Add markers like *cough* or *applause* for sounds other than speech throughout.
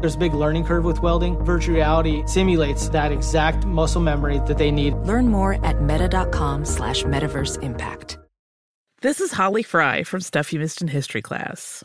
There's a big learning curve with welding. Virtual reality simulates that exact muscle memory that they need. Learn more at meta.com slash metaverse impact. This is Holly Fry from Stuff You Missed in History class.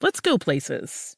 Let's go places.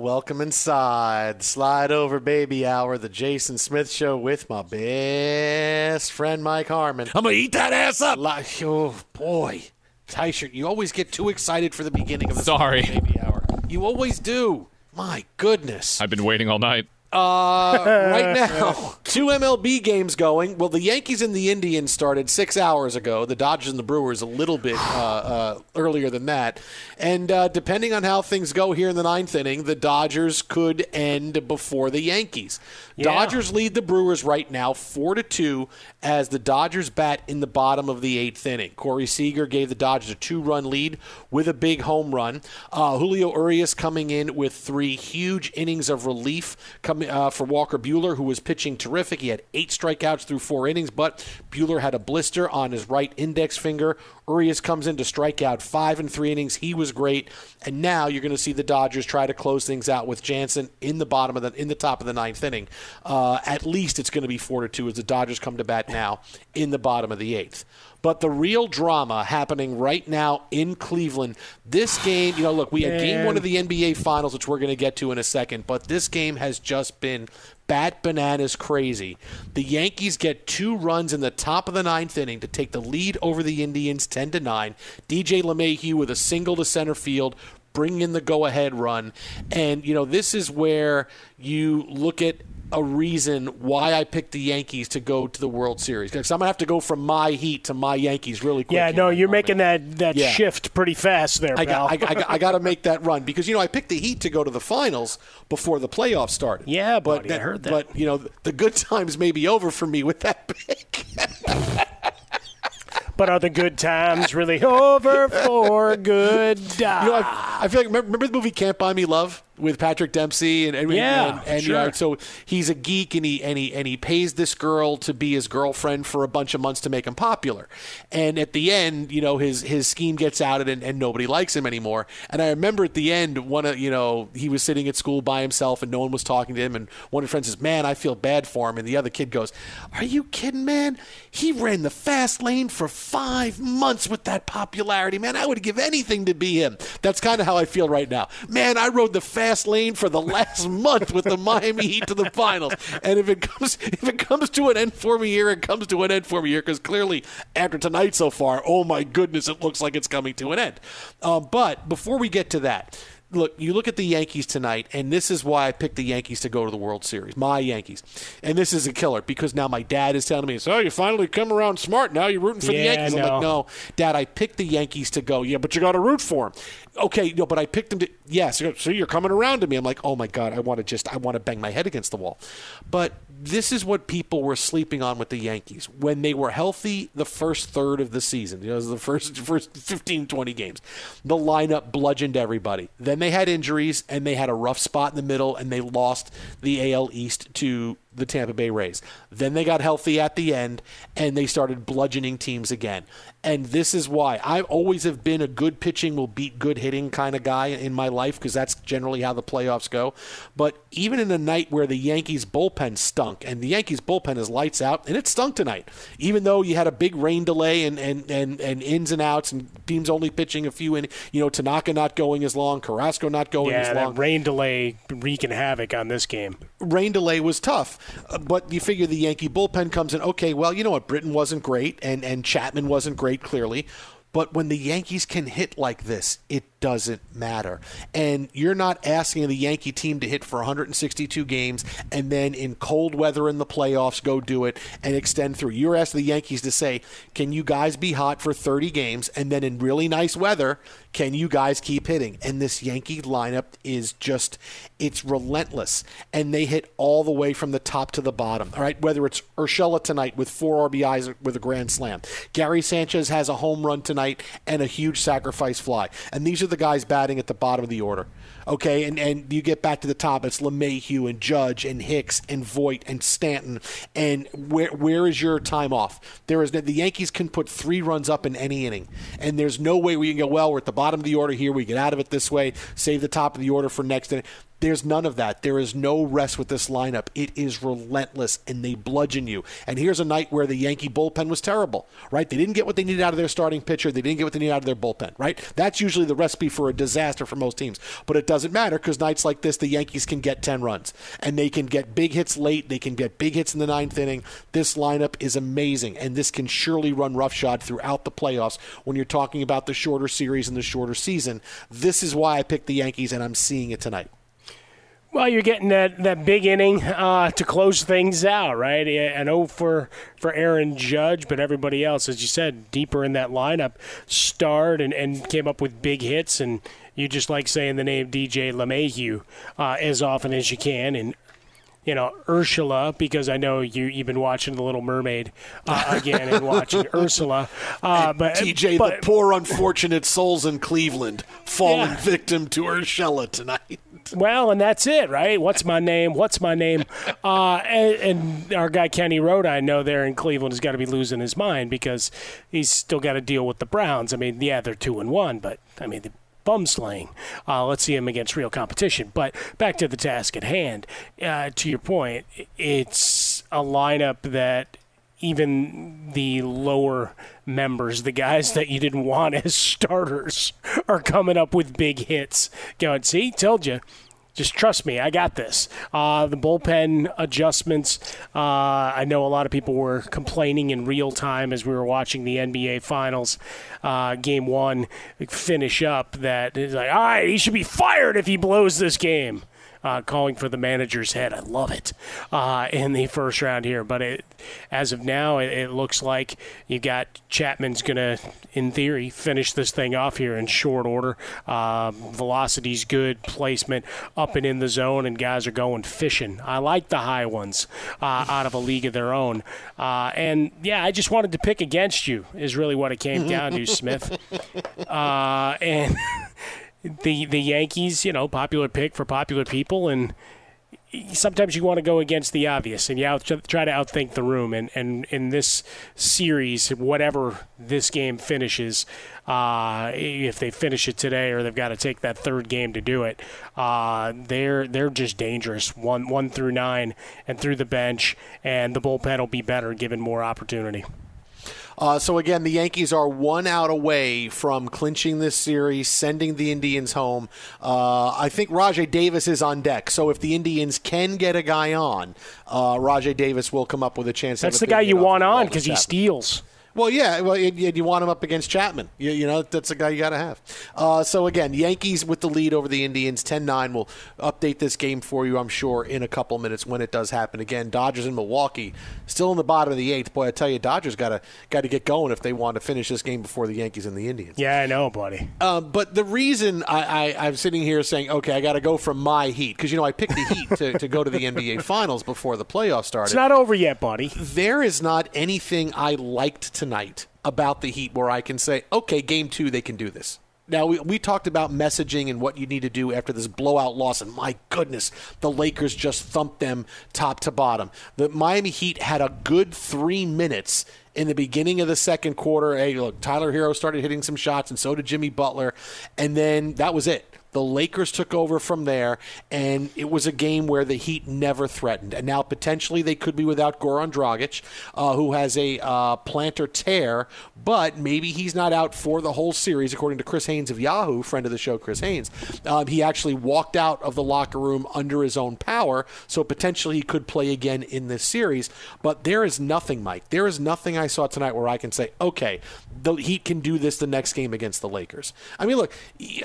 Welcome inside. Slide over baby hour, the Jason Smith show with my best friend Mike Harmon. I'm going to eat that ass up. Like, oh, boy. Tyshirt, you always get too excited for the beginning of the Sorry. baby hour. You always do. My goodness. I've been waiting all night. Uh, right *laughs* now, two MLB games going. Well, the Yankees and the Indians started six hours ago. The Dodgers and the Brewers a little bit uh, uh, earlier than that. And uh, depending on how things go here in the ninth inning, the Dodgers could end before the Yankees. Dodgers lead the Brewers right now, four to two, as the Dodgers bat in the bottom of the eighth inning. Corey Seager gave the Dodgers a two-run lead with a big home run. Uh, Julio Urias coming in with three huge innings of relief coming uh, for Walker Buehler, who was pitching terrific. He had eight strikeouts through four innings, but Buehler had a blister on his right index finger. Urias comes in to strike out five and three innings. He was great, and now you're going to see the Dodgers try to close things out with Jansen in the bottom of the in the top of the ninth inning. Uh, at least it's going to be four to two as the Dodgers come to bat now in the bottom of the eighth. But the real drama happening right now in Cleveland. This game, you know, look, we had game one of the NBA Finals, which we're going to get to in a second, but this game has just been bat bananas crazy. The Yankees get two runs in the top of the ninth inning to take the lead over the Indians 10 to 9. DJ LeMahieu with a single to center field. Bring in the go ahead run. And, you know, this is where you look at a reason why I picked the Yankees to go to the World Series. Because I'm gonna have to go from my Heat to my Yankees really quick. Yeah, no, you're moment. making that that Yeah. shift pretty fast there, I pal. got, I, got, I got to make that run because you know I picked the Heat to go to the finals before the playoffs started. Yeah, but buddy, I heard that. But you know the good *laughs* times may be over for me with that pick. *laughs* but are the good times really over for good? *laughs* You know, I, I feel like remember, remember the movie Can't Buy Me Love with Patrick Dempsey and, and Yeah, and, and, you know, sure. so he's a geek and he and he and he pays this girl to be his girlfriend for a bunch of months to make him popular, and at the end, you know, his his scheme gets outed and, and nobody likes him anymore. And I remember at the end, one of you know he was sitting at school by himself and no one was talking to him, and one of his friends says, "Man, I feel bad for him," and the other kid goes, "Are you kidding, man? He ran the fast lane for five months with that popularity, man. I would give anything to be him." That's kind of how I feel right now, man. I rode the fast lane for the last *laughs* month with the Miami Heat to the finals, and if it comes *laughs* if it comes to an end for me here, it comes to an end for me here because clearly after tonight so far, oh my goodness, it looks like it's coming to an end. Um, but before we get to that. Look, you look at the Yankees tonight, and this is why I picked the Yankees to go to the World Series. My Yankees, and this is a killer because now my dad is telling me, "So you finally come around smart. Now you're rooting for the Yeah, Yankees." I'm no. like, "No, Dad, I picked the Yankees to go. Yeah, but you got to root for them. Okay, no, but I picked them to. Yes, so you're coming around to me. I'm like, oh my god, I want to just, I want to bang my head against the wall. But this is what people were sleeping on with the Yankees when they were healthy. The first third of the season, you know, the first first 15, 20 games, the lineup bludgeoned everybody. Then they had injuries and they had a rough spot in the middle, and they lost the AL East to the Tampa Bay Rays. Then they got healthy at the end and they started bludgeoning teams again. And this is why I always have been a good pitching will beat good hitting kind of guy in my life because that's generally how the playoffs go. But even in a night where the Yankees bullpen stunk and the Yankees bullpen is lights out and it stunk tonight, even though you had a big rain delay and, and, and, and ins and outs and teams only pitching a few in, you know, Tanaka not going as long, Carrasco not going yeah, as long rain delay wreaking havoc on this game. rain delay was tough. Uh, but you figure the Yankee bullpen comes in, okay, well, you know what? Britain wasn't great, and, and Chapman wasn't great, clearly. But when the Yankees can hit like this, it doesn't matter. And you're not asking the Yankee team to hit for 162 games and then in cold weather in the playoffs go do it and extend through. You're asking the Yankees to say, can you guys be hot for 30 games and then in really nice weather, can you guys keep hitting? And this Yankee lineup is just, it's relentless. And they hit all the way from the top to the bottom. All right, whether it's Urshela tonight with four RBIs with a grand slam, Gary Sanchez has a home run tonight and a huge sacrifice fly. And these are the guys batting at the bottom of the order. Okay, and, and you get back to the top, it's LeMahieu and Judge and Hicks and Voit and Stanton. And where where is your time off? There is the Yankees can put three runs up in any inning, and there's no way we can go. Well, we're at the bottom of the order here. We get out of it this way. Save the top of the order for next inning. There's none of that. There is no rest with this lineup. It is relentless, and they bludgeon you. And here's a night where the Yankee bullpen was terrible, right? They didn't get what they needed out of their starting pitcher. They didn't get what they needed out of their bullpen, right? That's usually the recipe for a disaster for most teams. But it doesn't matter because nights like this, the Yankees can get 10 runs, and they can get big hits late. They can get big hits in the ninth inning. This lineup is amazing, and this can surely run roughshod throughout the playoffs when you're talking about the shorter series and the shorter season. This is why I picked the Yankees, and I'm seeing it tonight. Well, you're getting that, that big inning uh, to close things out, right? I know for for Aaron Judge, but everybody else, as you said, deeper in that lineup, starred and, and came up with big hits, and you just like saying the name DJ LeMahieu uh, as often as you can, and you know Ursula because I know you you've been watching The Little Mermaid uh, again and watching *laughs* Ursula, uh, but TJ, but, the poor unfortunate souls in Cleveland, falling *laughs* Yeah. victim to Urshela tonight. Well, and that's it, right? What's my name? What's my name? *laughs* Uh, and, and our guy Kenny Rhoda, I know there in Cleveland, has got to be losing his mind because he's still got to deal with the Browns. I mean, yeah, they're two and one, but I mean, the bum slaying. Uh, let's see him against real competition. But back to the task at hand. Uh, to your point, it's a lineup that even the lower members, the guys that you didn't want as starters, are coming up with big hits. Going, see, told you. Just trust me, I got this. Uh, the bullpen adjustments. Uh, I know a lot of people were complaining in real time as we were watching the NBA Finals, uh, Game One finish up. That is like, all right, he should be fired if he blows this game. Uh, calling for the manager's head. I love it uh, in the first round here. But it, as of now, it, it looks like you got Chapman's going to, in theory, finish this thing off here in short order. Uh, velocity's good, placement up and in the zone, and guys are going fishing. I like the high ones uh, out of a league of their own. Uh, and yeah, I just wanted to pick against you, is really what it came down to, *laughs* Smith. Uh, and *laughs* the the Yankees, you know, popular pick for popular people, and sometimes you want to go against the obvious and you out, try to outthink the room. And, and in this series, whatever this game finishes, uh, if they finish it today or they've got to take that third game to do it, uh, they're they're just dangerous. One one through nine and through the bench, and the bullpen will be better given more opportunity. Uh, so again, the Yankees are one out away from clinching this series, sending the Indians home. Uh, I think Rajai Davis is on deck. So if the Indians can get a guy on, uh, Rajai Davis will come up with a chance. That's the guy you want on because he steals. Well, yeah. Well, you, you want him up against Chapman. You, you know, that's a guy you got to have. Uh, so, again, Yankees with the lead over the Indians, 10 9. We'll update this game for you, I'm sure, in a couple minutes when it does happen. Again, Dodgers in Milwaukee, still in the bottom of the eighth. Boy, I tell you, Dodgers got to got to get going if they want to finish this game before the Yankees and the Indians. Yeah, I know, buddy. Um, but the reason I, I, am sitting here saying, okay, I got to go from my Heat, because, you know, I picked the Heat to, to go to the NBA *laughs* Finals before the playoffs started. It's not over yet, buddy. There is not anything I liked tonight about the Heat where I can say, okay, game two, they can do this. Now, we, we talked about messaging and what you need to do after this blowout loss, and my goodness, the Lakers just thumped them top to bottom. The Miami Heat had a good three minutes in the beginning of the second quarter. Hey, look, Tyler Herro started hitting some shots, and so did Jimmy Butler, and then that was it. The Lakers took over from there, and it was a game where the Heat never threatened. And now potentially they could be without Goran Dragic, uh, who has a uh, plantar tear, but maybe he's not out for the whole series, according to Chris Haynes of Yahoo, friend of the show, Chris Haynes. Um, he actually walked out of the locker room under his own power, so potentially he could play again in this series. But there is nothing, Mike. There is nothing I saw tonight where I can say, okay, the Heat can do this the next game against the Lakers. I mean, look,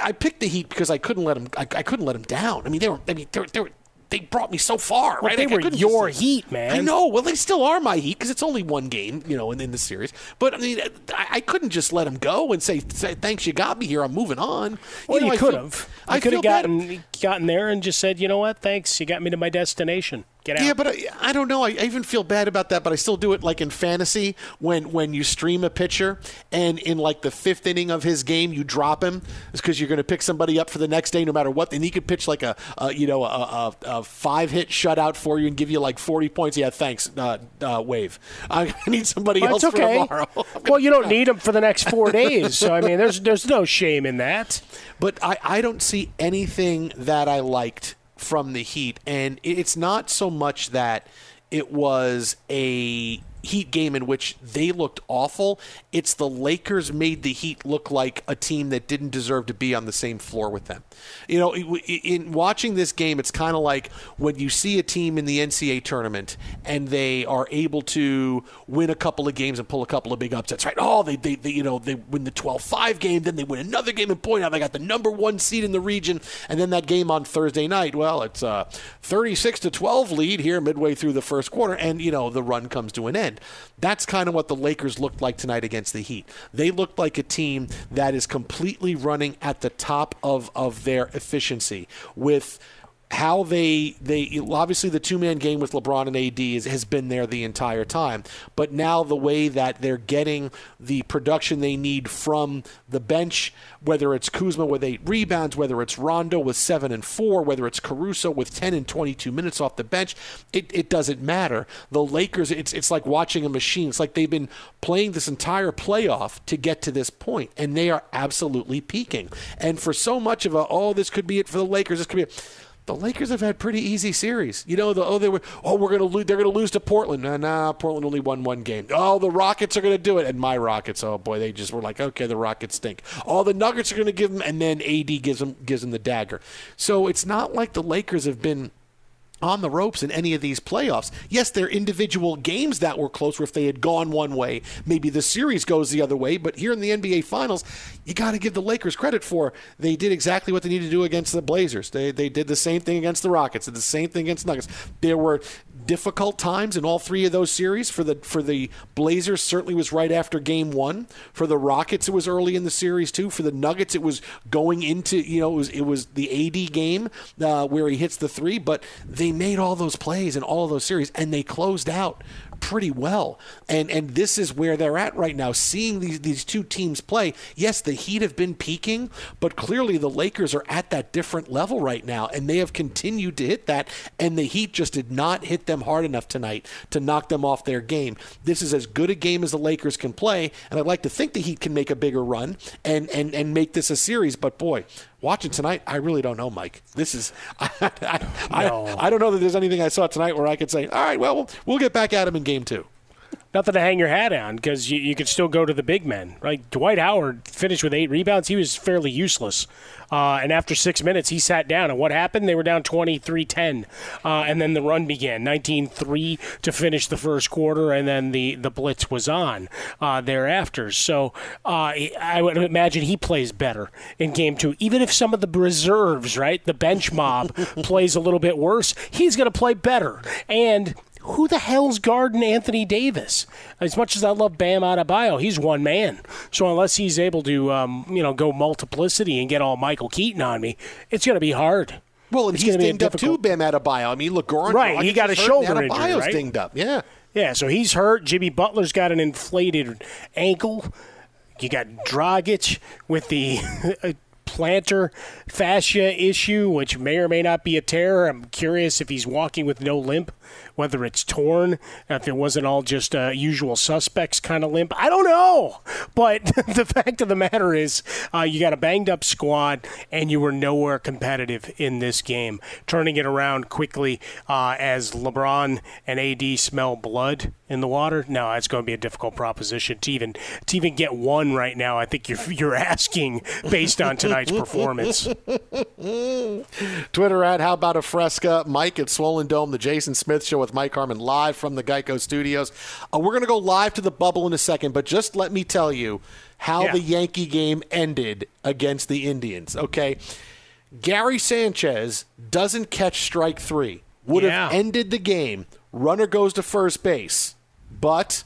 I picked the Heat because I couldn't let him. I, I couldn't let him down. I mean, they were. I mean, they were, they were they brought me so far, well, right? They were your heat, man. I know. Well, they still are my heat because it's only one game, you know, in, in the series. But I mean, I, I, couldn't just let them go and say, say, "Thanks, you got me here. I'm moving on." Well, you, know, you could have. I could have gotten gotten there and just said, "You know what? Thanks, you got me to my destination." Get out. Yeah, but I, I don't know. I, I, even feel bad about that, but I still do it like in fantasy when when you stream a pitcher and in like the fifth inning of his game you drop him it's because you're going to pick somebody up for the next day no matter what. And he could pitch like a, a you know a, a, a, five hit shutout for you and give you like 40 points. Yeah, thanks, uh, uh, wave. I *laughs* need somebody well, else okay. for tomorrow. *laughs* well, you don't need him for the next four days, so I mean, there's there's no shame in that. But I, I don't see anything that I liked from the Heat, and it's not so much that it was a Heat game in which they looked awful. It's the Lakers made the Heat look like a team that didn't deserve to be on the same floor with them. You know, in watching this game, it's kind of like when you see a team in the NCAA tournament and they are able to win a couple of games and pull a couple of big upsets, right? Oh, they, they, they you know, they win the 12-5 game, then they win another game and point out they got the number one seed in the region, and then that game on Thursday night, well, it's a 36 to 12 lead here midway through the first quarter, and you know the run comes to an end. That's kind of what the Lakers looked like tonight against the Heat. They looked like a team that is completely running at the top of, of their efficiency with how they they obviously the two man game with LeBron and AD is, has been there the entire time, but now the way that they're getting the production they need from the bench, whether it's Kuzma with eight rebounds, whether it's Rondo with seven and four, whether it's Caruso with ten and twenty two minutes off the bench, it, it doesn't matter. The Lakers, it's it's like watching a machine. It's like they've been playing this entire playoff to get to this point, and they are absolutely peaking. And for so much of a oh this could be it for the Lakers, this could be. It, the Lakers have had pretty easy series. You know, the, oh they were oh we're gonna lose they're gonna lose to Portland. Nah, nah, Portland only won one game. Oh, the Rockets are gonna do it, and my Rockets. Oh boy, they just were like okay, the Rockets stink. Oh, the Nuggets are gonna give them, and then AD gives them gives them the dagger. So it's not like the Lakers have been on the ropes in any of these playoffs. Yes, there are individual games that were close where if they had gone one way, maybe the series goes the other way. But here in the NBA Finals, you got to give the Lakers credit for they did exactly what they needed to do against the Blazers. They, they did the same thing against the Rockets, did the same thing against the Nuggets. There were difficult times in all three of those series. For the for the Blazers, certainly was right after Game One. For the Rockets, it was early in the series too. For the Nuggets, it was going into you know it was it was the AD game uh, where he hits the three. But they made all those plays in all of those series, and they closed out pretty well. And and this is where they're at right now. Seeing these these two teams play, yes, the Heat have been peaking, but clearly the Lakers are at that different level right now, and they have continued to hit that. And the Heat just did not hit them hard enough tonight to knock them off their game. This is as good a game as the Lakers can play, and I'd like to think the Heat can make a bigger run and and and make this a series. But boy, watching tonight, I really don't know, Mike. This is *laughs* I, I, no. I, I, don't know that there's anything I saw tonight where I could say, all right, well, we'll get back at him in game two nothing to hang your hat on because you, you could still go to the big men. Right? Dwight Howard finished with eight rebounds. He was fairly useless. Uh, and after six minutes, he sat down. And what happened? They were down 23 10. Uh, and then the run began 19 3 to finish the first quarter. And then the, the blitz was on uh, thereafter. So uh, I would imagine he plays better in game two. Even if some of the reserves, right, the bench mob *laughs* plays a little bit worse, he's going to play better. And who the hell's guarding Anthony Davis? As much as I love Bam Adebayo, he's one man. So unless he's able to, um, you know, go multiplicity and get all Michael Keaton on me, it's going to be hard. Well, and it's he's dinged up too, Bam Adebayo. I mean, look, Goran right? He got a shoulder injury, right? dinged up. Yeah, yeah. So he's hurt. Jimmy Butler's got an inflated ankle. You got Dragic with the *laughs* plantar fascia issue, which may or may not be a tear. I'm curious if he's walking with no limp whether it's torn, if it wasn't all just a usual suspects kind of limp. I don't know. But *laughs* the fact of the matter is, uh, you got a banged up squad, and you were nowhere competitive in this game. Turning it around quickly uh, as LeBron and AD smell blood in the water. No, it's going to be a difficult proposition to even to even get one right now. I think you're you're asking based on tonight's performance. *laughs* Twitter at how about a fresca? Mike at Swollen Dome, the Jason Smith Show with Mike Harmon live from the Geico Studios. Uh, we're going to go live to the bubble in a second, but just let me tell you how yeah. the Yankee game ended against the Indians. Okay, Gary Sanchez doesn't catch strike three. Would yeah. have ended the game. Runner goes to first base, but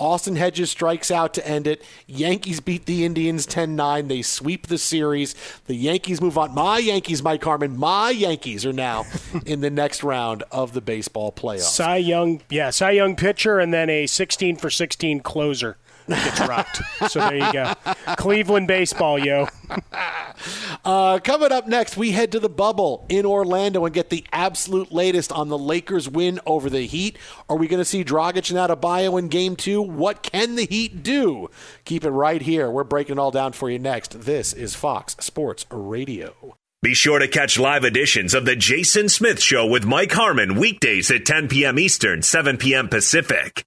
Austin Hedges strikes out to end it. Yankees beat the Indians 10 9. They sweep the series. The Yankees move on. My Yankees, Mike Harmon, my Yankees are now *laughs* in the next round of the baseball playoffs. Cy Young, yeah, Cy Young pitcher and then a 16 for 16 closer gets rocked. so there you go. Cleveland baseball, yo. *laughs* uh, coming up next, we head to the bubble in Orlando and get the absolute latest on the Lakers' win over the Heat. Are we going to see Dragic and Adebayo in Game Two? What can the Heat do? Keep it right here. We're breaking it all down for you next. This is Fox Sports Radio. Be sure to catch live editions of The Jason Smith Show with Mike Harmon weekdays at 10 p.m. Eastern, 7 p.m. Pacific.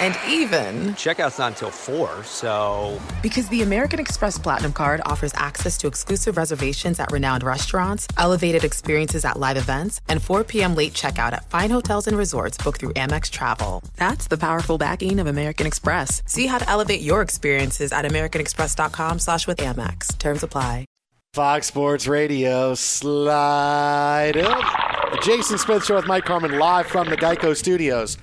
And even, Checkout's not until 4, so. because the American Express Platinum card offers access to exclusive reservations at renowned restaurants, elevated experiences at live events, and 4 p.m. late checkout at fine hotels and resorts booked through Amex Travel. That's the powerful backing of American Express. See how to elevate your experiences at americanexpress.com slash with Amex. Terms apply. Fox Sports Radio, slide up. The Jason Smith Show with Mike Harmon live from the Geico Studios.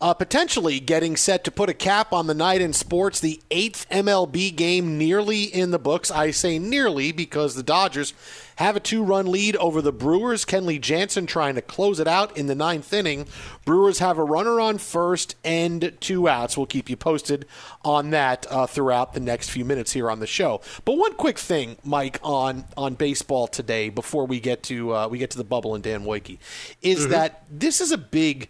Uh, potentially getting set to put a cap on the night in sports, the eighth MLB game nearly in the books. I say nearly because the Dodgers have a two run lead over the Brewers. Kenley Jansen trying to close it out in the ninth inning. Brewers have a runner on first and two outs. We'll keep you posted on that uh, throughout the next few minutes here on the show. But one quick thing, Mike, on on baseball today before we get to uh, we get to the bubble and Dan Woike, is Mhm. that this is a big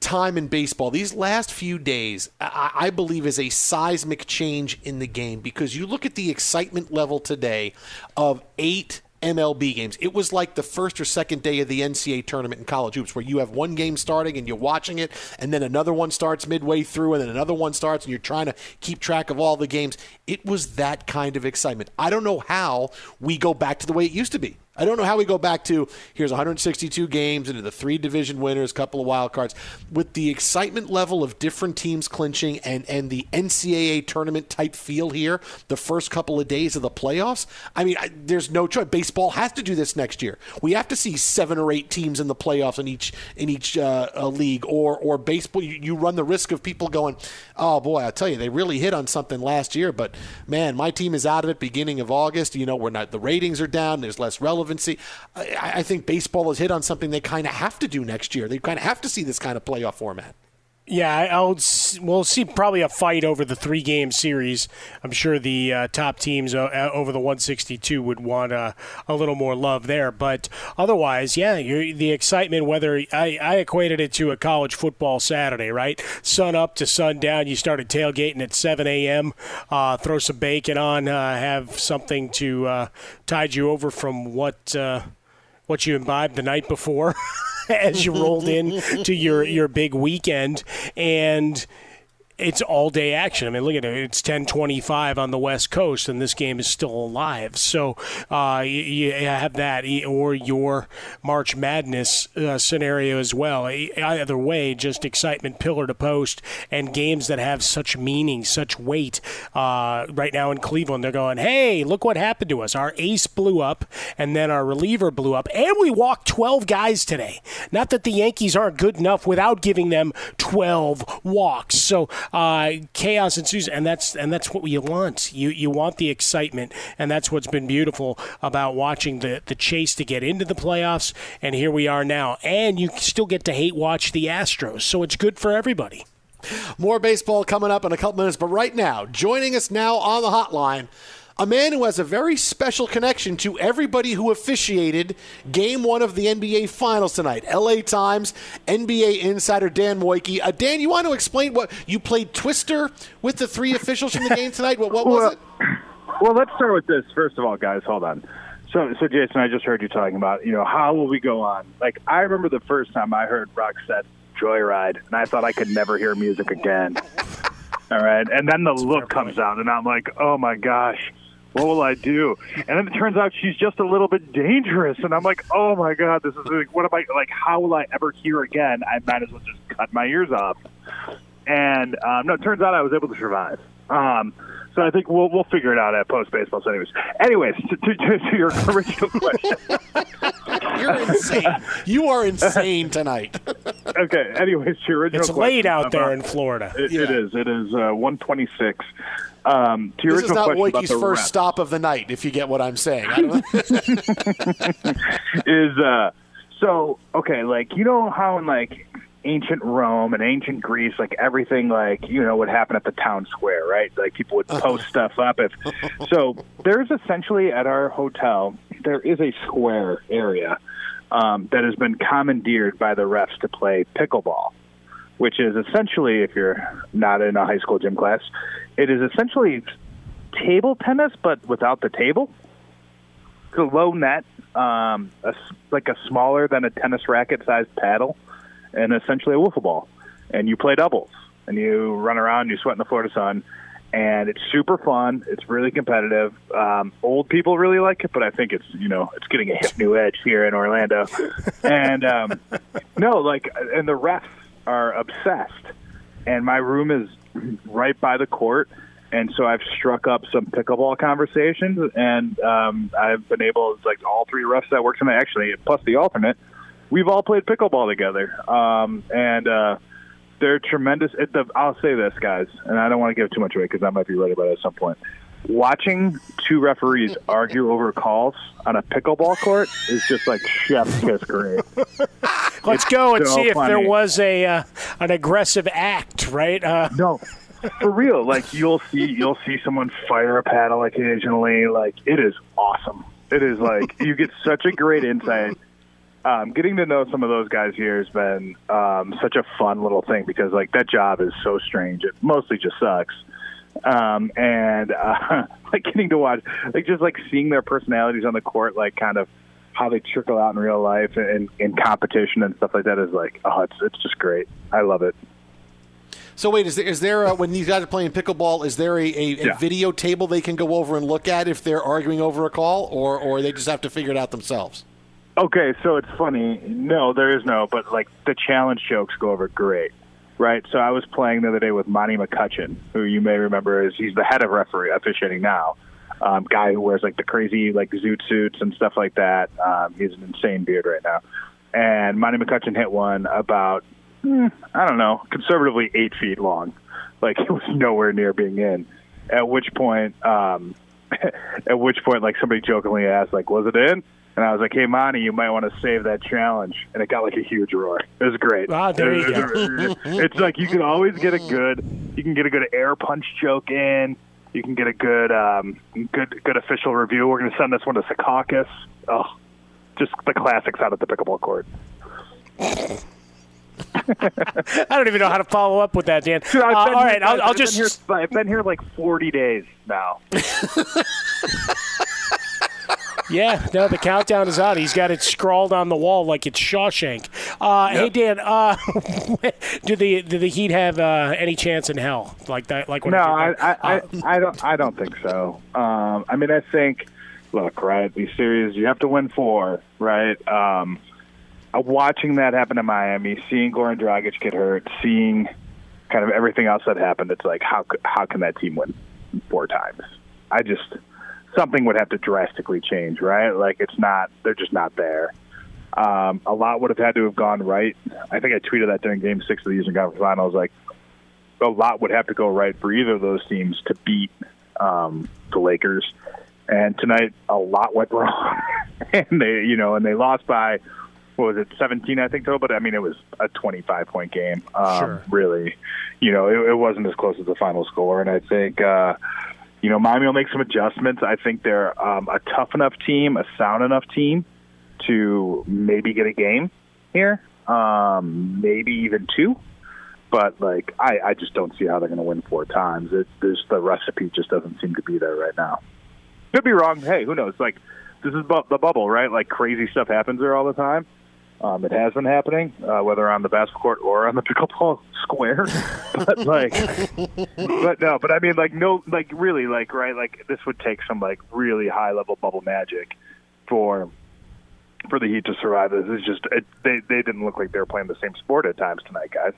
time in baseball. These last few days, I, I believe, is a seismic change in the game because you look at the excitement level today of eight MLB games. It was like the first or second day of the NCAA tournament in college hoops, where you have one game starting and you're watching it, and then another one starts midway through, and then another one starts, and you're trying to keep track of all the games. It was that kind of excitement. I don't know how we go back to the way it used to be. I don't know how we go back to here's 162 games into the three division winners, couple of wild cards, with the excitement level of different teams clinching and and the NCAA tournament type feel here. The first couple of days of the playoffs. I mean, I, there's no choice. Baseball has to do this next year. We have to see seven or eight teams in the playoffs in each in each uh, league, or or baseball. You, you run the risk of people going, oh boy, I tell you, they really hit on something last year, but man, my team is out of it beginning of August. You know, we're not the ratings are down. There's less relevancy. I, I think baseball has hit on something they kind of have to do next year. They kind of have to see this kind of playoff format. Yeah, I'll. We'll see probably a fight over the three game series. I'm sure the uh, top teams uh, uh, over the 162 would want uh, a little more love there. But otherwise, yeah, the excitement. Whether I, I equated it to a college football Saturday, right? Sun up to sundown. You started tailgating at 7 a.m. Uh, throw some bacon on. Have something to tide you over from what. What you imbibed the night before *laughs* as you rolled in *laughs* to your, your big weekend. And it's all day action. I mean, look at it. It's 10:25 on the West Coast, and this game is still alive. So uh, you, you have that, or your March Madness uh, scenario as well. Either way, just excitement, pillar to post, and games that have such meaning, such weight. Uh, right now in Cleveland, they're going, "Hey, look what happened to us. Our ace blew up, and then our reliever blew up, and we walked 12 guys today. Not that the Yankees aren't good enough without giving them 12 walks. So uh, chaos ensues, and that's and that's what you want. You you want the excitement, and that's what's been beautiful about watching the the chase to get into the playoffs. And here we are now, and you still get to hate watch the Astros, so it's good for everybody. More baseball coming up in a couple minutes, but right now, joining us now on the hotline a man who has a very special connection to everybody who officiated game one of the NBA Finals tonight. LA Times NBA insider Dan Woike. Uh, Dan, you want to explain what you played Twister with the three officials from the game tonight? What, what was well, it? Well, let's start with this. First of all, guys, hold on. So, so Jason, I just heard you talking about, you know, how will we go on? Like, I remember the first time I heard Roxette Joyride, and I thought I could never hear music again. *laughs* All right, and then the That's look comes out, and I'm like, oh my gosh what will I do? And then it turns out she's just a little bit dangerous, and I'm like, oh my god, this is like, what am I like? How will I ever hear again? I might as well just cut my ears off. And um, no, it turns out I was able to survive. Um, so I think we'll we'll figure it out at post baseball. So anyways, anyways, to, to, to your original question. *laughs* You're *laughs* insane. You are insane tonight. *laughs* okay. Anyways, your original. It's question, late out there in Florida. It, yeah. it is. It is uh, 126. Um, to your this is not Woike's first ref. stop of the night, if you get what I'm saying. *laughs* is uh, so okay. Like you know how in like ancient Rome and ancient Greece, like everything, like you know, would happen at the town square, right? Like people would post stuff up. If so, there's essentially at our hotel there is a square area um, that has been commandeered by the refs to play pickleball, which is essentially, if you're not in a high school gym class, it is essentially table tennis but without the table. It's a low net, um, a, like a smaller than a tennis racket sized paddle and essentially a wiffle ball. And you play doubles and you run around, you sweat in the Florida sun, and it's super fun. It's really competitive. Um, old people really like it, but I think it's you know it's getting a hip new edge here in Orlando. *laughs* and um, no, like, and the refs are obsessed. And my room is right by the court, and so I've struck up some pickleball conversations, and um, I've been able, like all three refs that work tonight, actually, plus the alternate we've all played pickleball together, um, and uh, they're tremendous. At the, I'll say this, guys, and I don't want to give too much away because I might be right about it at some point. Watching two referees *laughs* argue over calls on a pickleball court is just like chef's kiss great. *laughs* Let's It's go and so see if there was a uh, an aggressive act, right? Uh, *laughs* no, for real. Like you'll see, you'll see someone fire a paddle occasionally. Like it is awesome. It is like you get such a great insight. Um, getting to know some of those guys here has been um, such a fun little thing because like that job is so strange. It mostly just sucks. Um, and uh, *laughs* like getting to watch, like just like seeing their personalities on the court, like kind of how they trickle out in real life and in competition and stuff like that is like, oh, it's it's just great. I love it. So wait, is there, is there a, when these guys are playing pickleball? Is there a, a, a Yeah. video table they can go over and look at if they're arguing over a call, or or they just have to figure it out themselves? Okay, so it's funny. No, there is no, but like the challenge jokes go over great, right? So I was playing the other day with Monty McCutchen, who you may remember is he's the head of referee officiating now. Um, guy who wears like the crazy like zoot suits and stuff like that. Um, he's an insane beard right now. And Monty McCutchen hit one about hmm, I don't know, conservatively eight feet long. Like *laughs* it was nowhere near being in. At which point, um, *laughs* at which point, like somebody jokingly asked, like, "Was it in?" And I was like, "Hey, Monty, you might want to save that challenge." And it got like a huge roar. It was great. Ah, there you go. it's like you can always get a good, you can get a good air punch joke in. You can get a good, um, good, good official review. We're going to send this one to Secaucus. Oh, just the classics out at the pickleball court. *laughs* I don't even know how to follow up with that, Dan. Dude, Uh, been all here- right, I'll, I'll I've been just. here- I've been here like 40 days now. *laughs* Yeah, no, the countdown is on. He's got it scrawled on the wall like it's Shawshank. Uh, Hey Dan, uh, *laughs* do the do the Heat have uh, any chance in hell like that? Like when no, it I. I, Uh, I, I don't. I don't think so. Um, I mean, I think. Look, right? These series, you have to win four, right? Um, uh, watching that happen to Miami, seeing Goran Dragic get hurt, seeing kind of everything else that happened, it's like how how can that team win four times? I just something would have to drastically change, right? Like it's not. They're just not there. Um, a lot would have had to have gone right. I think I tweeted that during Game Six of the Eastern Conference Finals. Like a lot would have to go right for either of those teams to beat um, the Lakers. And tonight, a lot went *laughs* wrong, and they, you know, and they lost by what was it, 17, I think total. But I mean, it was a 25 point game. Um, Sure. Really, you know, it, it wasn't as close as the final score. And I think, uh, you know, Miami will make some adjustments. I think they're um, a tough enough team, a sound enough team to maybe get a game here, um, maybe even two. But like, I, I just don't see how they're going to win four times. It, there's the recipe just doesn't seem to be there right now. Could be wrong. Hey, who knows? Like, this is bu- the bubble, right? Like, crazy stuff happens there all the time. Um, it has been happening, uh, whether on the basketball court or on the *laughs* pickleball square. *laughs* but like, *laughs* but no, but I mean, like, no, like, really, like, right? Like, this would take some like really high level bubble magic for for the Heat to survive. This is just it, they they didn't look like they were playing the same sport at times tonight, guys.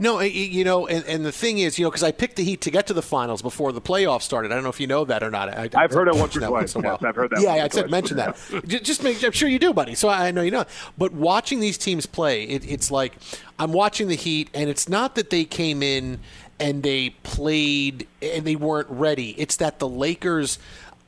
No, you know, and, and the thing is, you know, because I picked the Heat to get to the finals before the playoffs started. I don't know if you know that or not. I, I've heard it once or twice, in a while. yes, I've heard that Yeah, once I said mention that. Just make. I'm sure you do, buddy. So I know you know. But watching these teams play, it, it's like I'm watching the Heat, and it's not that they came in and they played and they weren't ready. It's that the Lakers,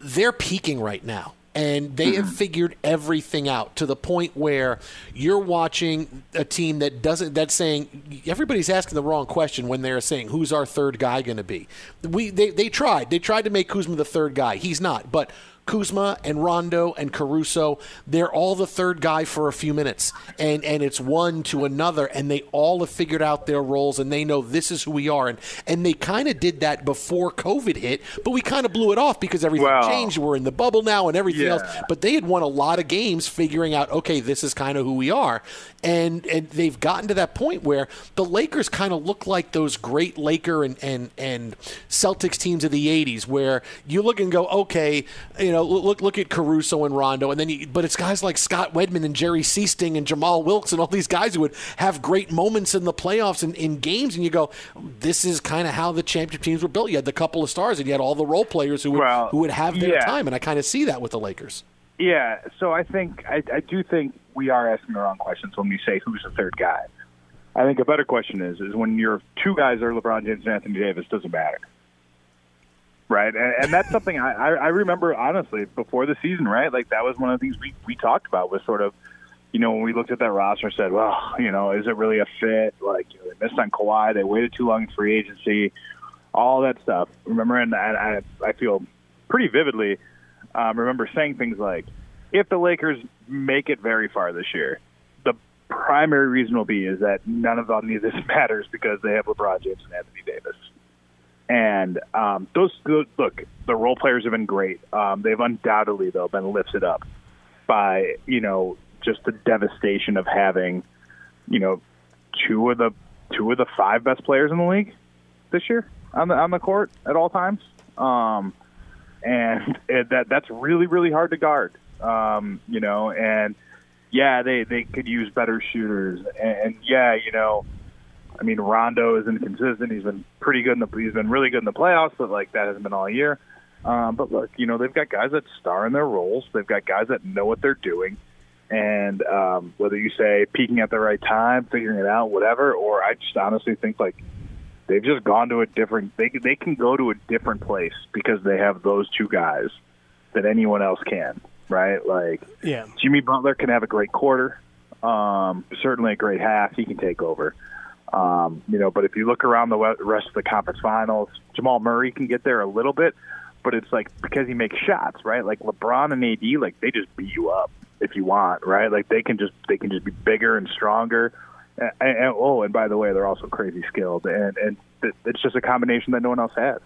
they're peaking right now. And they have mm-hmm. figured everything out to the point where you're watching a team that doesn't that's saying everybody's asking the wrong question when they're saying who's our third guy going to be. We they, they tried they tried to make Kuzma the third guy. He's not, but Kuzma and Rondo and Caruso, they're all the third guy for a few minutes. And and it's one to another and they all have figured out their roles and they know this is who we are and and they kind of did that before COVID hit, but we kind of blew it off because everything Well- changed. We're in the bubble now and everything else. But they had won a lot of games figuring out, okay, this is kind of who we are. And and they've gotten to that point where the Lakers kind of look like those great Laker and, and, and Celtics teams of the 80s where you look and go, okay, you know, look look at Caruso and Rondo. And then you, but it's guys like Scott Wedman and Jerry Sichting and Jamal Wilkes and all these guys who would have great moments in the playoffs and in games. And you go, this is kind of how the championship teams were built. You had the couple of stars and you had all the role players who would, Well, who would have their yeah. time. And I kind of see that with the Lakers. Yeah, so I think I, I do think we are asking the wrong questions when we say who's the third guy. I think a better question is is when your two guys are LeBron James and Anthony Davis, doesn't matter, right? And, and that's something I, I remember honestly before the season, right? Like that was one of the things we we talked about was sort of, you know, when we looked at that roster said, well, you know, is it really a fit? Like you know, they missed on Kawhi, they waited too long in free agency, all that stuff. Remember, and I I, feel pretty vividly um, remember saying things like, if the Lakers make it very far this year, the primary reason will be is that none of of this *laughs* matters because they have LeBron James and Anthony Davis. And um, those look, the role players have been great. Um, they've undoubtedly though been lifted up by you know just the devastation of having you know two of the two of the five best players in the league this year on the on the court at all times. Um, and it, that that's really really hard to guard. Um, you know, and yeah, they they could use better shooters, and, and yeah, you know, I mean, Rondo is inconsistent. He's been pretty good in the he's been really good in the playoffs, but like that hasn't been all year. Um, but look, you know, they've got guys that star in their roles. They've got guys that know what they're doing. And um, whether you say peaking at the right time, figuring it out, whatever, or I just honestly think like they've just gone to a different they they can go to a different place because they have those two guys that anyone else can right like Yeah. Jimmy Butler can have a great quarter um certainly a great half he can take over um you know but if you look around the rest of the conference finals Jamal Murray can get there a little bit but it's like because he makes shots right? Like LeBron and AD like they just beat you up if you want right? Like they can just they can just be bigger and stronger. And, and, oh, and by the way, they're also crazy skilled, and and it's just a combination that no one else has.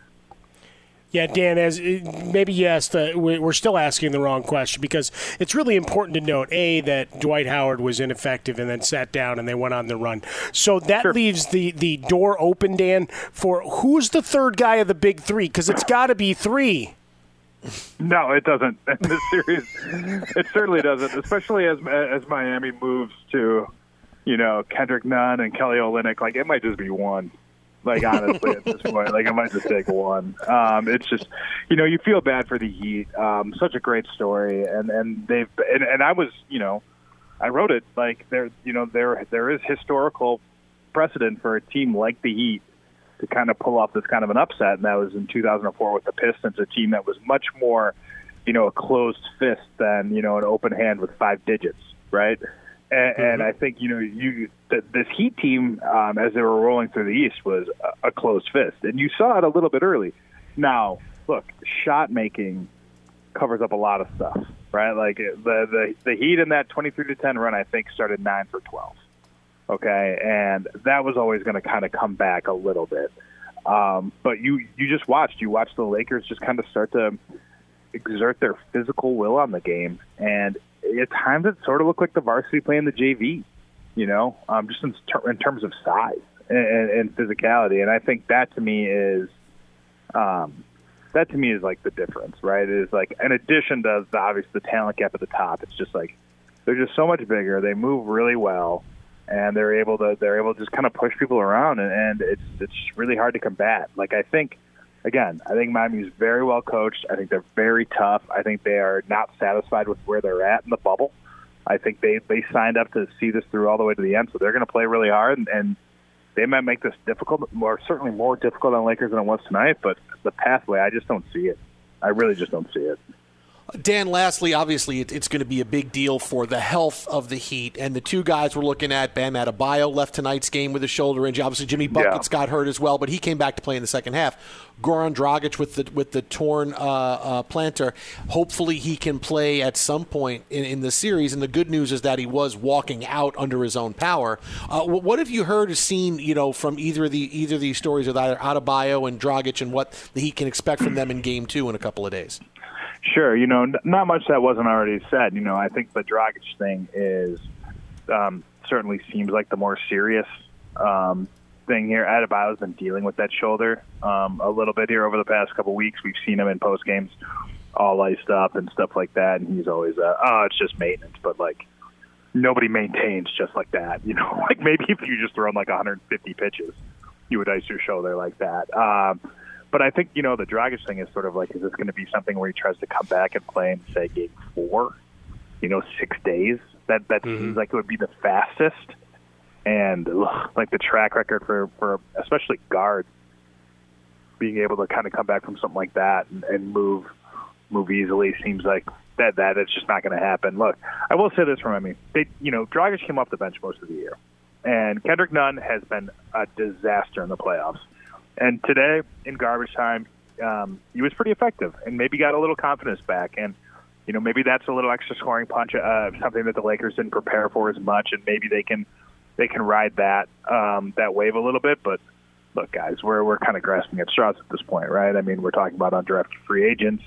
Yeah, Dan, as eh, maybe yes, the, we're still asking the wrong question because it's really important to note a that Dwight Howard was ineffective and then sat down and they went on the run. So that sure. leaves the the door open, Dan, for who's the third guy of the big three? Because it's got to be three. No, it doesn't. *laughs* In this series, it certainly doesn't. Especially as as Miami moves to, you know, Kendrick Nunn and Kelly Olynyk. Like it might just be one. Like honestly, at this point, like I might just take one. Um, it's just, you know, you feel bad for the Heat. Um, such a great story, and and they've and, and I was, you know, I wrote it like there, you know, there there is historical precedent for a team like the Heat to kind of pull off this kind of an upset, and that was in 2004 with the Pistons, a team that was much more, you know, a closed fist than you know an open hand with five digits, right? And, mm-hmm. and I think you know you this Heat team um, as they were rolling through the East was a, a closed fist, and you saw it a little bit early. Now, look, shot making covers up a lot of stuff, right? Like the the the Heat in that 23 to 10 run, I think started nine for 12. Okay, and that was always going to kind of come back a little bit. Um, but you you just watched you watched the Lakers just kind of start to exert their physical will on the game, and at times it sort of looked like the varsity playing the JV, you know, um, just in, ter- in terms of size and, and, physicality. And I think that to me is, um, that to me is like the difference, right? It is like in addition to the obvious the talent gap at the top, it's just like they're just so much bigger. They move really well, and they're able to they're able to just kind of push people around, and, and it's it's really hard to combat. Like I think again, I think Miami's very well coached. I think they're very tough. I think they are not satisfied with where they're at in the bubble. I think they they signed up to see this through all the way to the end, so they're going to play really hard, and, and they might make this difficult, more certainly more difficult on Lakers than it was tonight. But the pathway, I just don't see it. I really just don't see it. Dan, lastly, obviously, it, it's going to be a big deal for the health of the Heat. And the two guys we're looking at, Bam Adebayo left tonight's game with a shoulder injury. Obviously, Jimmy Buckets yeah. got hurt as well, but he came back to play in the second half. Goran Dragic with the with the torn uh, uh, plantar. Hopefully, he can play at some point in, in, the series. And the good news is that he was walking out under his own power. Uh, what have you heard or seen, you know, from either of the either of these stories with either Adebayo and Dragic, and what the Heat can expect from them in Game Two in a couple of days? Sure. You know, not much that wasn't already said. You know, I think the Dragic thing is um, certainly seems like the more serious um, thing here. Adebayo's been dealing with that shoulder um, a little bit here over the past couple weeks. We've seen him in post games all iced up and stuff like that, and he's always, uh, oh, it's just maintenance. But like, nobody maintains just like that. You know, *laughs* like maybe if you just throw in like 150 pitches, you would ice your shoulder like that. Um, but I think you know the Dragic thing is sort of like, is this going to be something where he tries to come back and play in say game four? You know, six days. That that mm-hmm. seems like it would be the fastest, and ugh, like the track record for for especially guards being able to kind of come back from something like that and, and move move easily seems like that that it's just not going to happen. Look, I will say this from I mean, they you know Dragic came off the bench most of the year, and Kendrick Nunn has been a disaster in the playoffs. And today, in garbage time, um, he was pretty effective and maybe got a little confidence back. And, you know, maybe that's a little extra scoring punch, uh, something that the Lakers didn't prepare for as much. And maybe they can they can ride that um, that wave a little bit. But look, guys, we're we're kind of grasping at straws at this point, right? I mean, we're talking about undrafted free agents.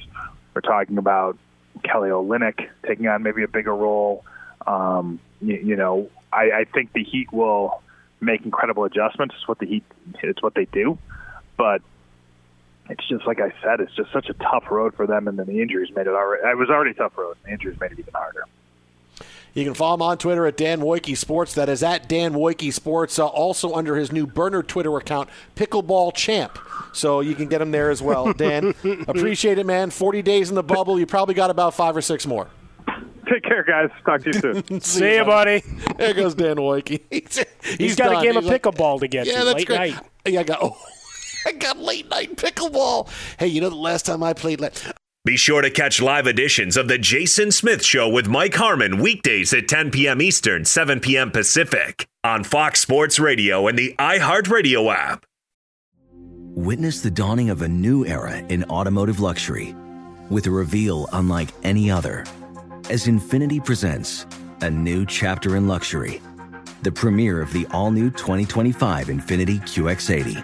We're talking about Kelly Olynyk taking on maybe a bigger role. Um, you, you know, I, I think the Heat will make incredible adjustments. It's what the Heat. It's what they do but it's just like I said, it's just such a tough road for them, and then the injuries made it already. It was already a tough road. and The injuries made it even harder. You can follow him on Twitter at Dan Woike Sports. That is at Dan Woike Sports. Uh, also under his new burner Twitter account, Pickleball Champ. So you can get him there as well. Dan, *laughs* appreciate it, man. Forty days in the bubble. You probably got about five or six more. Take care, guys. Talk to you soon. *laughs* See, See you, buddy. There goes Dan Woike. *laughs* he's, he's got done. a game he's of like, pickleball to get yeah, to that's late great. night. Yeah, I got. Oh. *laughs* I got late night pickleball. Hey, you know the last time I played. La- Be sure to catch live editions of The Jason Smith Show with Mike Harmon weekdays at 10 p.m. Eastern, 7 p.m. Pacific on Fox Sports Radio and the iHeartRadio app. Witness the dawning of a new era in automotive luxury with a reveal unlike any other as Infiniti presents a new chapter in luxury, the premiere of the all new 2025 Infiniti QX80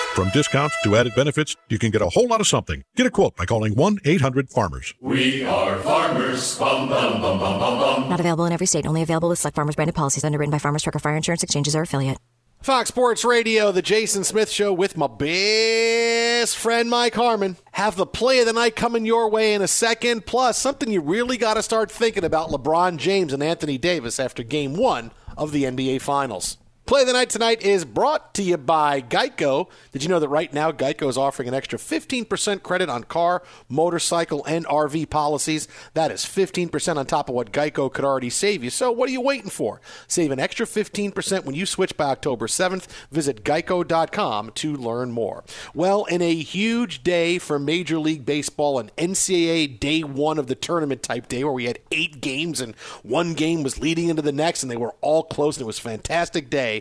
From discounts to added benefits, you can get a whole lot of something. Get a quote by calling 1 800 Farmers. We are farmers. Bum, bum, bum, bum, bum, bum. Not available in every state. Only available with select farmers branded policies underwritten by Farmers Trucker Fire Insurance Exchanges or affiliate. Fox Sports Radio, the Jason Smith Show with my best friend Mike Harmon. Have the play of the night coming your way in a second. Plus, something you really got to start thinking about LeBron James and Anthony Davis after game one of the NBA Finals. Play of the night tonight is brought to you by Geico. Did you know that right now Geico is offering an extra 15% credit on car, motorcycle, and RV policies? That is 15% on top of what Geico could already save you. So what are you waiting for? Save an extra 15% when you switch by October 7th. Visit geico.com to learn more. Well, in a huge day for Major League Baseball and NCAA day one of the tournament type day where we had eight games and one game was leading into the next and they were all close and it was a fantastic day.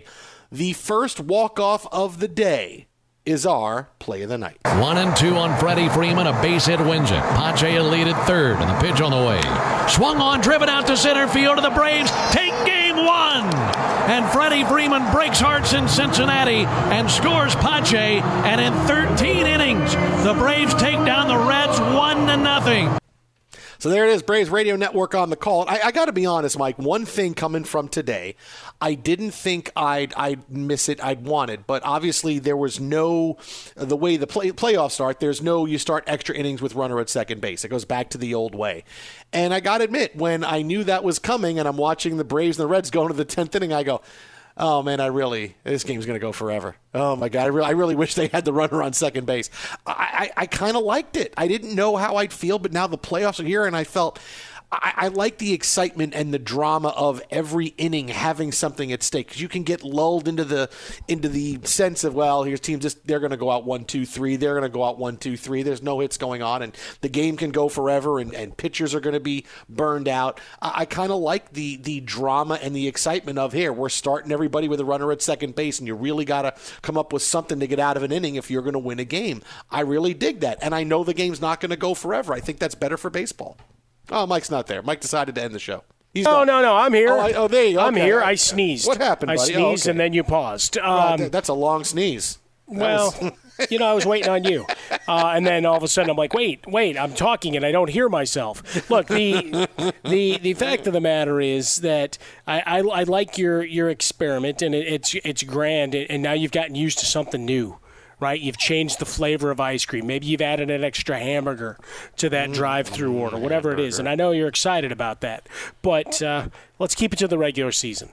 The first walk off of the day is our play of the night. One and two on Freddie Freeman. A base hit wins it. Pache lead at third, and the pitch on the way. Swung on, driven out to center field, to the Braves take game one. And Freddie Freeman breaks hearts in Cincinnati and scores Pache. And in 13 innings, the Braves take down the Reds one to nothing. So there it is, Braves Radio Network on the call. I, I got to be honest, Mike. One thing coming from today, I didn't think I'd I'd miss it. I'd want it, but obviously there was no the way the play, playoffs start. There's no you start extra innings with runner at second base. It goes back to the old way. And I got to admit, when I knew that was coming, and I'm watching the Braves and the Reds going to the tenth inning, I go, oh man, I really this game's going to go forever. Oh my god, I really, I really wish they had the runner on second base. I, I, I kind of liked it. I didn't know how I'd feel, but now the playoffs are here, and I felt I, I, like the excitement and the drama of every inning having something at stake you can get lulled into the into the sense of well, here's teams just they're going to go out one two three, they're going to go out one two three. There's no hits going on, and the game can go forever, and, and pitchers are going to be burned out. I, I kind of like the the drama and the excitement of here. We're starting everybody with a runner at second base, and you really got to come up with something to get out of an inning if you're going to win a game. I really dig that, and I know the game's not going to go forever. I think that's better for baseball. Oh, Mike's not there. Mike decided to end the show. He's no, no, no. I'm here. Oh, I, oh there you go. I'm okay. here. I sneezed. What happened? I buddy? sneezed oh, okay. and then you paused. Um, Um, that's a long sneeze. That well, was- *laughs* you know, I was waiting on you, uh, and then all of a sudden I'm like, wait, wait, I'm talking and I don't hear myself. Look, the the the fact of the matter is that I, I, I like your your experiment and it, it's it's grand, and, and now you've gotten used to something new. Right, you've changed the flavor of ice cream. Maybe you've added an extra hamburger to that drive-through order, whatever it is. And I know you're excited about that. But uh, let's keep it to the regular season.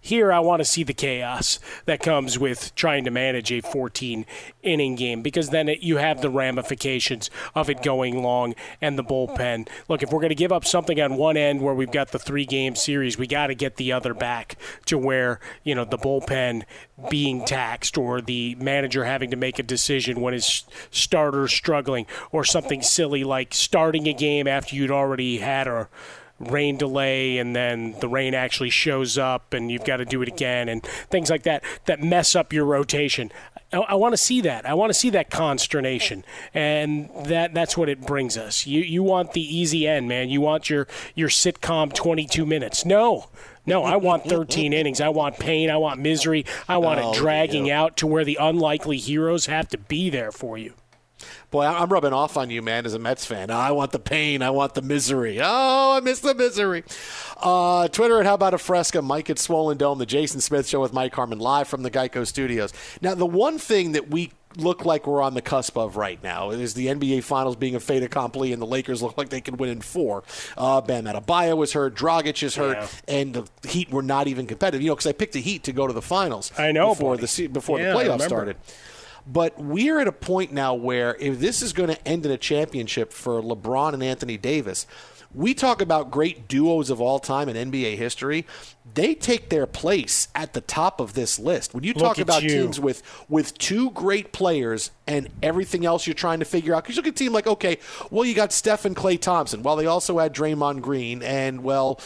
Here, I want to see the chaos that comes with trying to manage a 14 inning game because then it, you have the ramifications of it going long and the bullpen. Look, if we're going to give up something on one end where we've got the three game series, we got to get the other back to where, you know, the bullpen being taxed or the manager having to make a decision when his starter's struggling or something silly like starting a game after you'd already had a rain delay and then the rain actually shows up and you've got to do it again and things like that that mess up your rotation. I, I want to see that. I want to see that consternation, and that that's what it brings us. You you want the easy end, man. You want your your sitcom 22 minutes. No. No, I want 13 innings. I want pain. I want misery. I want Oh, it dragging out to where the unlikely heroes have to be there for you. Boy, I'm rubbing off on you, man, as a Mets fan. I want the pain. I want the misery. Oh, I miss the misery. Uh, Twitter at How About a Fresca, Mike at Swollen Dome, the Jason Smith Show with Mike Harmon live from the Geico Studios. Now, the one thing that we look like we're on the cusp of right now is the NBA Finals being a fait accompli, and the Lakers look like they can win in four. Uh, Bam Adebayo was hurt, Dragic is hurt, Yeah. and the Heat were not even competitive. You know, because I picked the Heat to go to the finals. I know, before buddy. the before Yeah, the playoffs started. But we're at a point now where if this is going to end in a championship for LeBron and Anthony Davis, we talk about great duos of all time in NBA history. They take their place at the top of this list. When you Look talk about you. teams with with two great players and everything else you're trying to figure out, because you look at a team like, okay, well, you got Steph and Klay Thompson. Well, they also had Draymond Green, and well,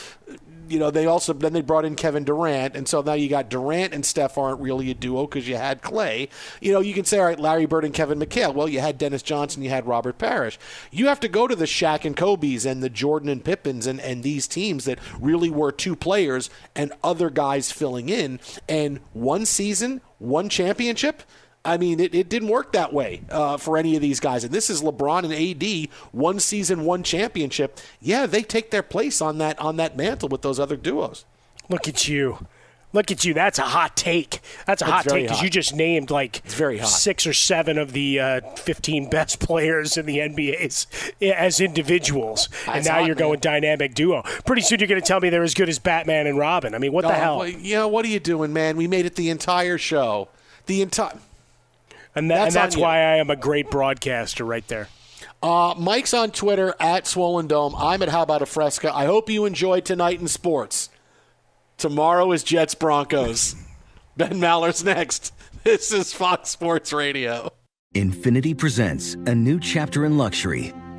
you know, they also then they brought in Kevin Durant, and so now you got Durant and Steph aren't really a duo because you had Klay. You know, you can say, all right, Larry Bird and Kevin McHale. Well, you had Dennis Johnson, you had Robert Parish. You have to go to the Shaq and Kobe's and the Jordan and Pippens and, and these teams that really were two players and other guys filling in. And one season, one championship. I mean, it, it didn't work that way uh, for any of these guys. And this is LeBron and AD, one season, one championship. Yeah, they take their place on that on that mantle with those other duos. Look at you. Look at you. That's a hot take. That's a It's hot take because you just named like very hot. six or seven of the uh, 15 best *laughs* players in the NBA's as individuals. and now hot, you're going dynamic duo. Pretty soon you're going to tell me they're as good as Batman and Robin. I mean, what the Oh, hell? well, yeah, what are you doing, man? We made it the entire show. The entire. And, that, That's and that's on you. why I am a great broadcaster right there. Uh, Mike's on Twitter at Swollen Dome. I'm at How About a Fresca. I hope you enjoyed tonight in sports. Tomorrow is Jets Broncos. *laughs* Ben Maller's next. This is Fox Sports Radio. Infiniti presents a new chapter in luxury,